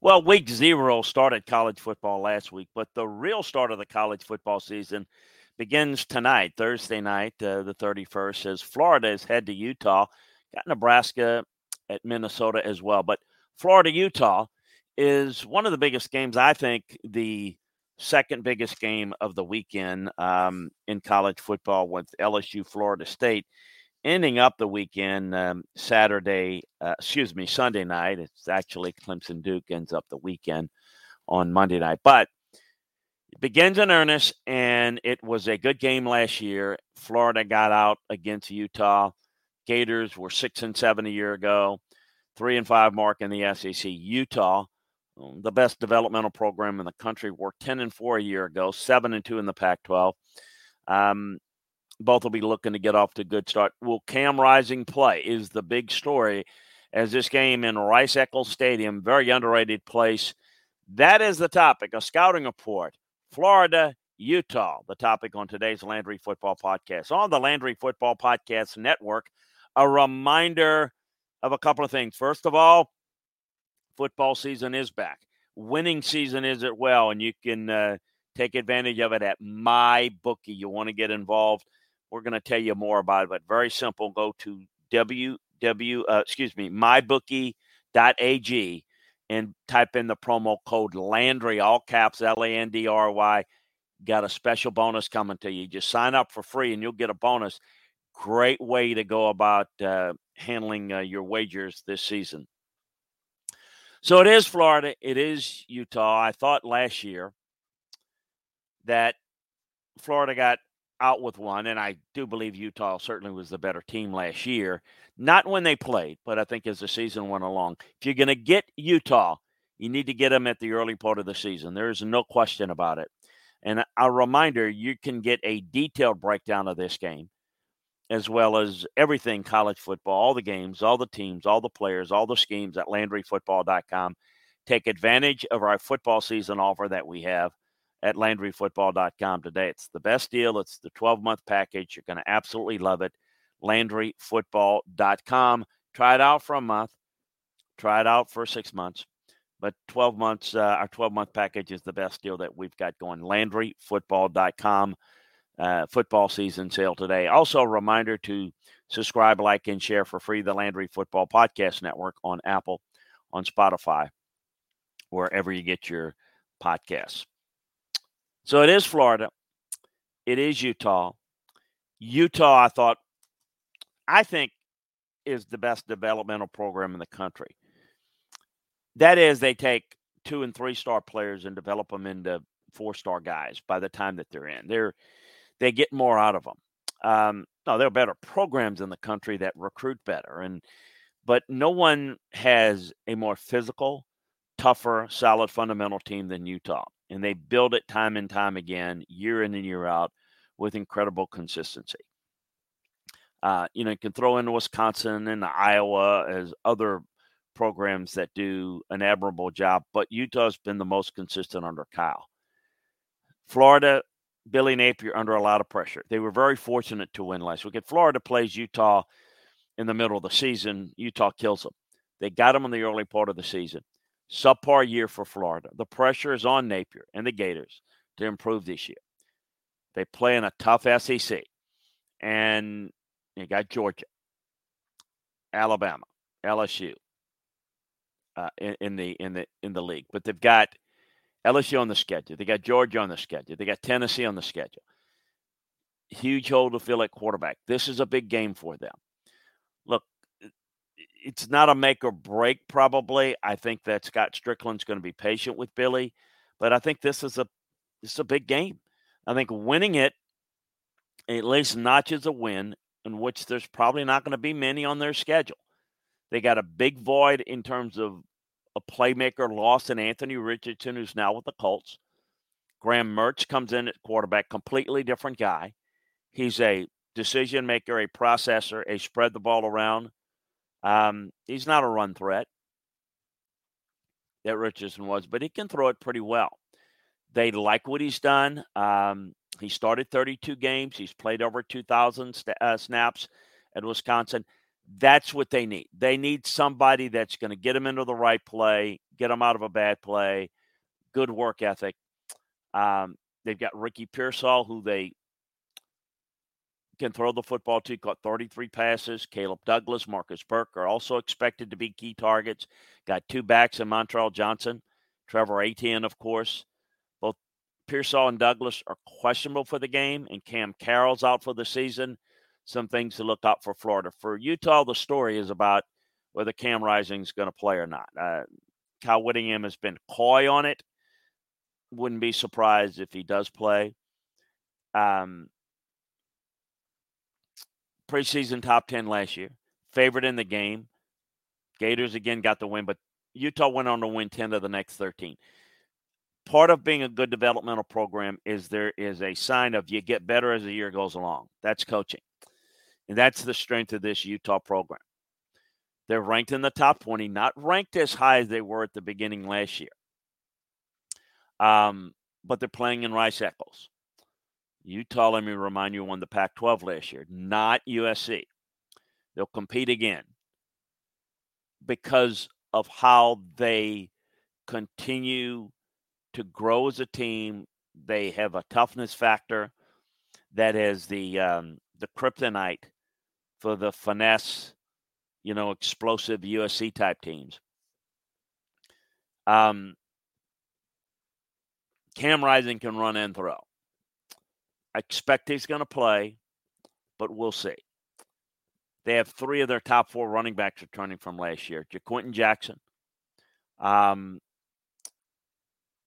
Well, week zero started college football last week, but the real start of the college football season begins tonight, Thursday night, uh, the 31st, as Florida is head to Utah. Got Nebraska at Minnesota as well. But Florida Utah is one of the biggest games, I think, the second biggest game of the weekend um, in college football with LSU Florida State ending up the weekend um, Saturday, uh, excuse me, Sunday night. It's actually Clemson Duke ends up the weekend on Monday night. But it begins in earnest, and it was a good game last year. Florida got out against Utah. Gators were six and seven a year ago, three and five mark in the SEC. Utah, um, the best developmental program in the country, were ten and four a year ago, seven and two in the Pac-12. Um, both will be looking to get off to a good start. Will Cam Rising play? Is the big story as this game in Rice Eccles Stadium, very underrated place. That is the topic. A scouting report. Florida, Utah, the topic on today's Landry Football Podcast. On the Landry Football Podcast Network, a reminder of a couple of things. First of all, football season is back. Winning season is it well, and you can uh, take advantage of it at my bookie. You want to get involved we're going to tell you more about it, but very simple. Go to www, uh, excuse me, mybookie.ag and type in the promo code Landry, all caps L A N D R Y. Got a special bonus coming to you. Just sign up for free and you'll get a bonus. Great way to go about uh, handling uh, your wagers this season. So it is Florida. It is Utah. I thought last year that Florida got out with one, and I do believe Utah certainly was the better team last year. Not when they played, but I think as the season went along. If you're going to get Utah, you need to get them at the early part of the season. There is no question about it. And a reminder you can get a detailed breakdown of this game, as well as everything college football, all the games, all the teams, all the players, all the schemes at LandryFootball.com. Take advantage of our football season offer that we have at LandryFootball.com today. It's the best deal. It's the 12 month package. You're going to absolutely love it. LandryFootball.com. Try it out for a month. Try it out for six months. But 12 months, uh, our 12 month package is the best deal that we've got going. LandryFootball.com. Uh, football season sale today. Also, a reminder to subscribe, like, and share for free the Landry Football Podcast Network on Apple, on Spotify, wherever you get your podcasts. So it is Florida. It is Utah. Utah, I thought, I think, is the best developmental program in the country. That is, they take two and three star players and develop them into four star guys by the time that they're in. They're they get more out of them. Um, no, there are better programs in the country that recruit better, and but no one has a more physical, tougher, solid fundamental team than Utah and they build it time and time again, year in and year out, with incredible consistency. Uh, you know, you can throw in Wisconsin and Iowa as other programs that do an admirable job, but Utah's been the most consistent under Kyle. Florida, Billy Napier under a lot of pressure. They were very fortunate to win last week. If Florida plays Utah in the middle of the season, Utah kills them. They got them in the early part of the season subpar year for Florida. The pressure is on Napier and the Gators to improve this year. They play in a tough SEC, and you got Georgia, Alabama, LSU uh, in, in, the in the in the league, but they've got LSU on the schedule. They got Georgia on the schedule. They got Tennessee on the schedule. Huge hole to fill at quarterback. This is a big game for them. It's not a make or break, probably. I think that Scott Stricklin's going to be patient with Billy, but I think this is a this is a big game. I think winning it at least notches a win in which there's probably not going to be many on their schedule. They got a big void in terms of a playmaker lost in Anthony Richardson, who's now with the Colts. Graham Mertz comes in at quarterback, completely different guy. He's a decision maker, a processor, a spread the ball around um, he's not a run threat that Richardson was, but he can throw it pretty well. They like what he's done. Um, he started 32 games. He's played over 2,000 st- uh, snaps at Wisconsin. That's what they need. They need somebody that's going to get them into the right play, get them out of a bad play, good work ethic. Um, they've got Ricky Pearsall, who they can throw the football to, caught 33 passes. Caleb Douglas, Marcus Burke are also expected to be key targets. Got two backs in Montrell Johnson, Trevor Etienne, of course. Both Pearsall and Douglas are questionable for the game, and Cam Carroll's out for the season. Some things to look out for Florida. For Utah, the story is about whether Cam Rising's going to play or not. Uh, Kyle Whittingham has been coy on it. Wouldn't be surprised if he does play. Um, preseason top 10 last year, favorite in the game. Gators again got the win, but Utah went on to win 10 of the next 13. Part of being a good developmental program is there is a sign of you get better as the year goes along. That's coaching. And that's the strength of this Utah program. They're ranked in the top 20, not ranked as high as they were at the beginning last year. Um, but they're playing in Rice Eccles. Utah, let me remind you, won the Pac 12 last year, not USC. They'll compete again because of how they continue to grow as a team. They have a toughness factor that is the um, the kryptonite for the finesse, you know, explosive USC type teams. Um, Cam Rising can run and throw. I expect he's going to play, but we'll see. They have three of their top four running backs returning from last year. Ja'Quinden Jackson um,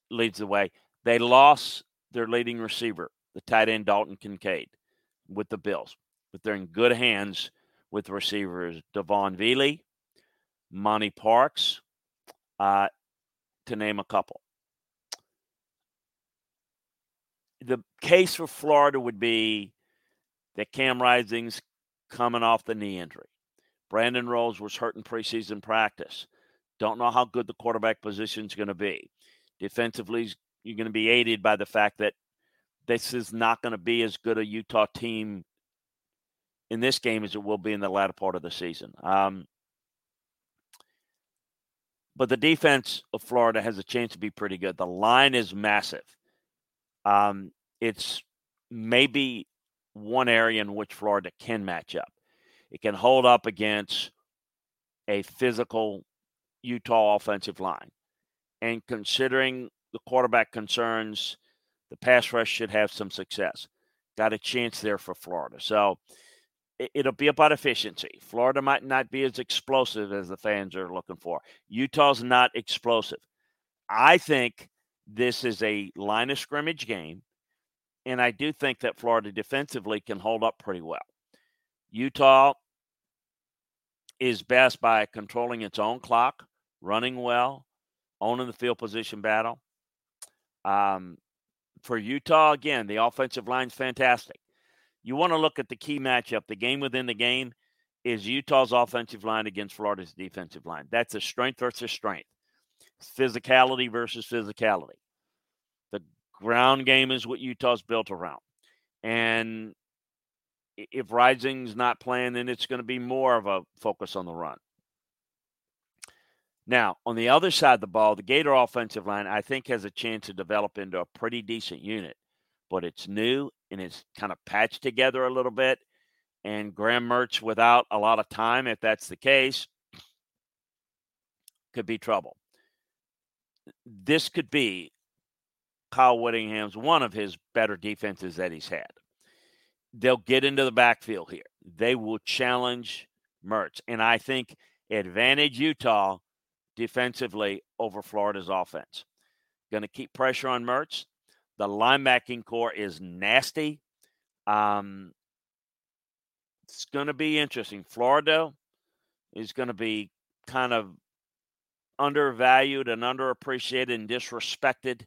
leads the way. They lost their leading receiver, the tight end Dalton Kincaid, with the Bills, but they're in good hands with receivers Devaughn Vele, Money Parks, uh, to name a couple. The case for Florida would be that Cam Rising's coming off the knee injury. Brandon Rose was hurt in preseason practice. Don't know how good the quarterback position is going to be. Defensively, you're going to be aided by the fact that this is not going to be as good a Utah team in this game as it will be in the latter part of the season. Um, but the defense of Florida has a chance to be pretty good. The line is massive. Um, it's maybe one area in which Florida can match up. It can hold up against a physical Utah offensive line. And considering the quarterback concerns, the pass rush should have some success. Got a chance there for Florida. So it'll be about efficiency. Florida might not be as explosive as the fans are looking for. Utah's not explosive. I think this is a line of scrimmage game, and I do think that Florida defensively can hold up pretty well. Utah is best by controlling its own clock, running well, owning the field position battle. Um, for Utah, again, the offensive line's fantastic. You want to look at the key matchup, the game within the game is Utah's offensive line against Florida's defensive line. That's a strength versus strength physicality versus physicality. Ground game is what Utah's built around. And if Rising's not playing, then it's going to be more of a focus on the run. Now, on the other side of the ball, the Gator offensive line, I think, has a chance to develop into a pretty decent unit, but it's new and it's kind of patched together a little bit. And Graham Mertz, without a lot of time, if that's the case, could be trouble this could be Kyle Whittingham's one of his better defenses that he's had. They'll get into the backfield here. They will challenge Mertz. And I think advantage Utah defensively over Florida's offense. Going to keep pressure on Mertz. The linebacking corps is nasty. Um, it's going to be interesting. Florida is going to be kind of undervalued and underappreciated and disrespected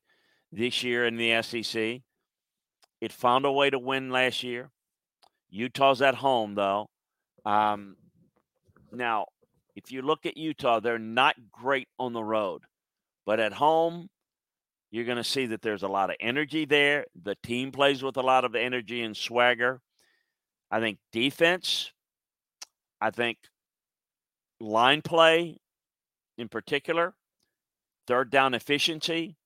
this year in the SEC. It found a way to win last year. Utah's at home, though. Um, now, if you look at Utah, they're not great on the road, but at home, you're going to see that there's a lot of energy there. The team plays with a lot of energy and swagger. I think defense, I think line play in particular, third down efficiency,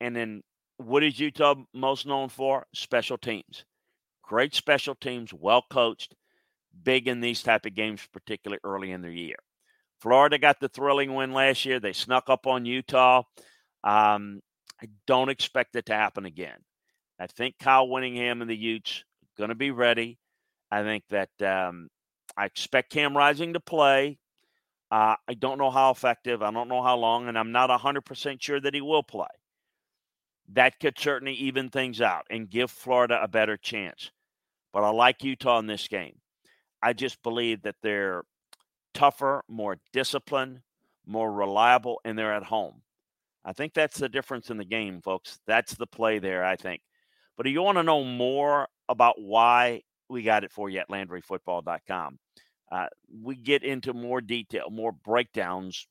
and then what is Utah most known for? Special teams. Great special teams, well coached, big in these type of games, particularly early in the year. Florida got the thrilling win last year. They snuck up on Utah. Um, I don't expect it to happen again. I think Kyle Whittingham and the Utes going to be ready. I think that um, I expect Cam Rising to play. Uh, I don't know how effective. I don't know how long, and I'm not 100% sure that he will play. That could certainly even things out and give Florida a better chance. But I like Utah in this game. I just believe that they're tougher, more disciplined, more reliable, and they're at home. I think that's the difference in the game, folks. That's the play there, I think. But if you want to know more about why we got it for you at LandryFootball.com, uh, we get into more detail, more breakdowns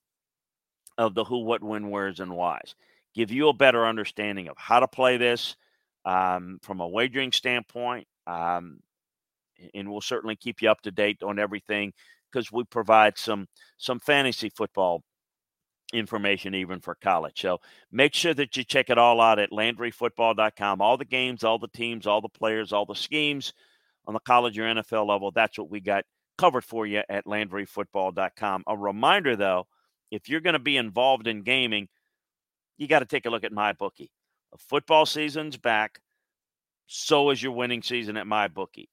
of the who, what, when, where's, and whys. Give you a better understanding of how to play this um, from a wagering standpoint. Um, and we'll certainly keep you up to date on everything because we provide some some fantasy football information even for college. So make sure that you check it all out at LandryFootball.com. All the games, all the teams, all the players, all the schemes on the college or NFL level. That's what we got covered for you at LandryFootball.com. A reminder though, if you're going to be involved in gaming, you got to take a look at MyBookie. The football season's back. So is your winning season at my bookie.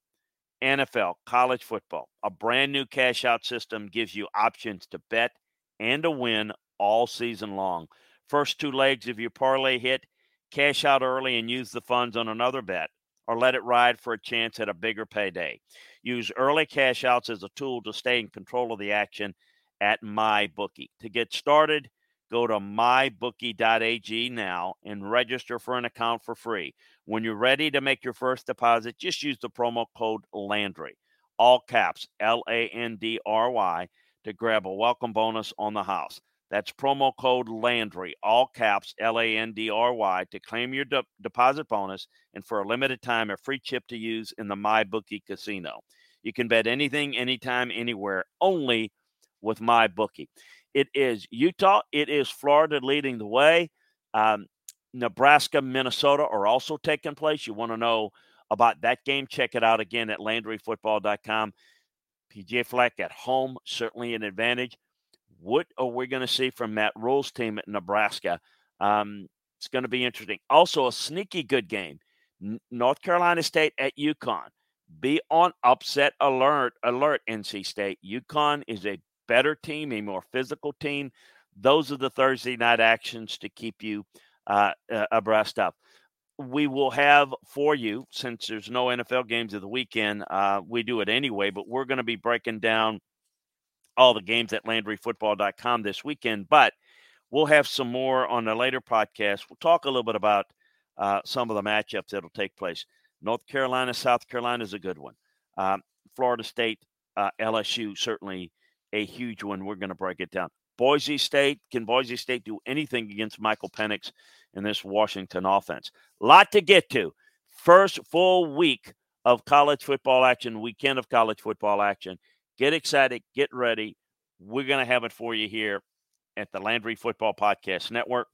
NFL, college football, a brand new cash out system gives you options to bet and to win all season long. First two legs of your parlay hit, cash out early and use the funds on another bet, or let it ride for a chance at a bigger payday. Use early cash outs as a tool to stay in control of the action at my bookie. To get started, go to mybookie.ag now and register for an account for free. When you're ready to make your first deposit, just use the promo code Landry, all caps L A N D R Y, to grab a welcome bonus on the house. That's promo code Landry, all caps L A N D R Y, to claim your de- deposit bonus and for a limited time, a free chip to use in the MyBookie casino. You can bet anything, anytime, anywhere, only with my bookie. It is Utah, it is Florida leading the way. Um, Nebraska, Minnesota are also taking place. You want to know about that game? Check it out again at LandryFootball.com. P.J. Fleck at home, certainly an advantage. What are we going to see from Matt Rhule's team at Nebraska? Um, it's going to be interesting. Also, a sneaky good game. North Carolina State at UConn. Be on upset alert, alert, NC State. UConn is a better team, a more physical team. Those are the Thursday night actions to keep you uh, uh, abreast of. We will have for you, since there's no NFL games of the weekend, uh, we do it anyway, but we're going to be breaking down all the games at LandryFootball.com this weekend. But we'll have some more on a later podcast. We'll talk a little bit about uh, some of the matchups that'll take place. North Carolina, South Carolina is a good one. Um, Florida State, uh, LSU, certainly a huge one. We're going to break it down. Boise State. Can Boise State do anything against Michael Penix in this Washington offense? Lot to get to. First full week of college football action, weekend of college football action. Get excited, get ready. We're going to have it for you here at the Landry Football Podcast Network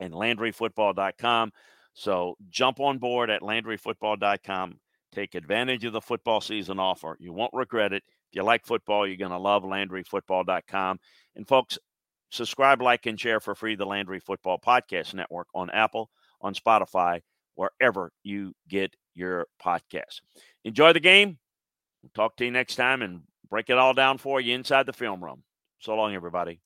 and LandryFootball.com. So jump on board at LandryFootball.com. Take advantage of the football season offer. You won't regret it. If you like football, you're going to love LandryFootball.com. And folks, subscribe, like, and share for free the Landry Football Podcast Network on Apple, on Spotify, wherever you get your podcasts. Enjoy the game. We'll talk to you next time and break it all down for you inside the film room. So long, everybody.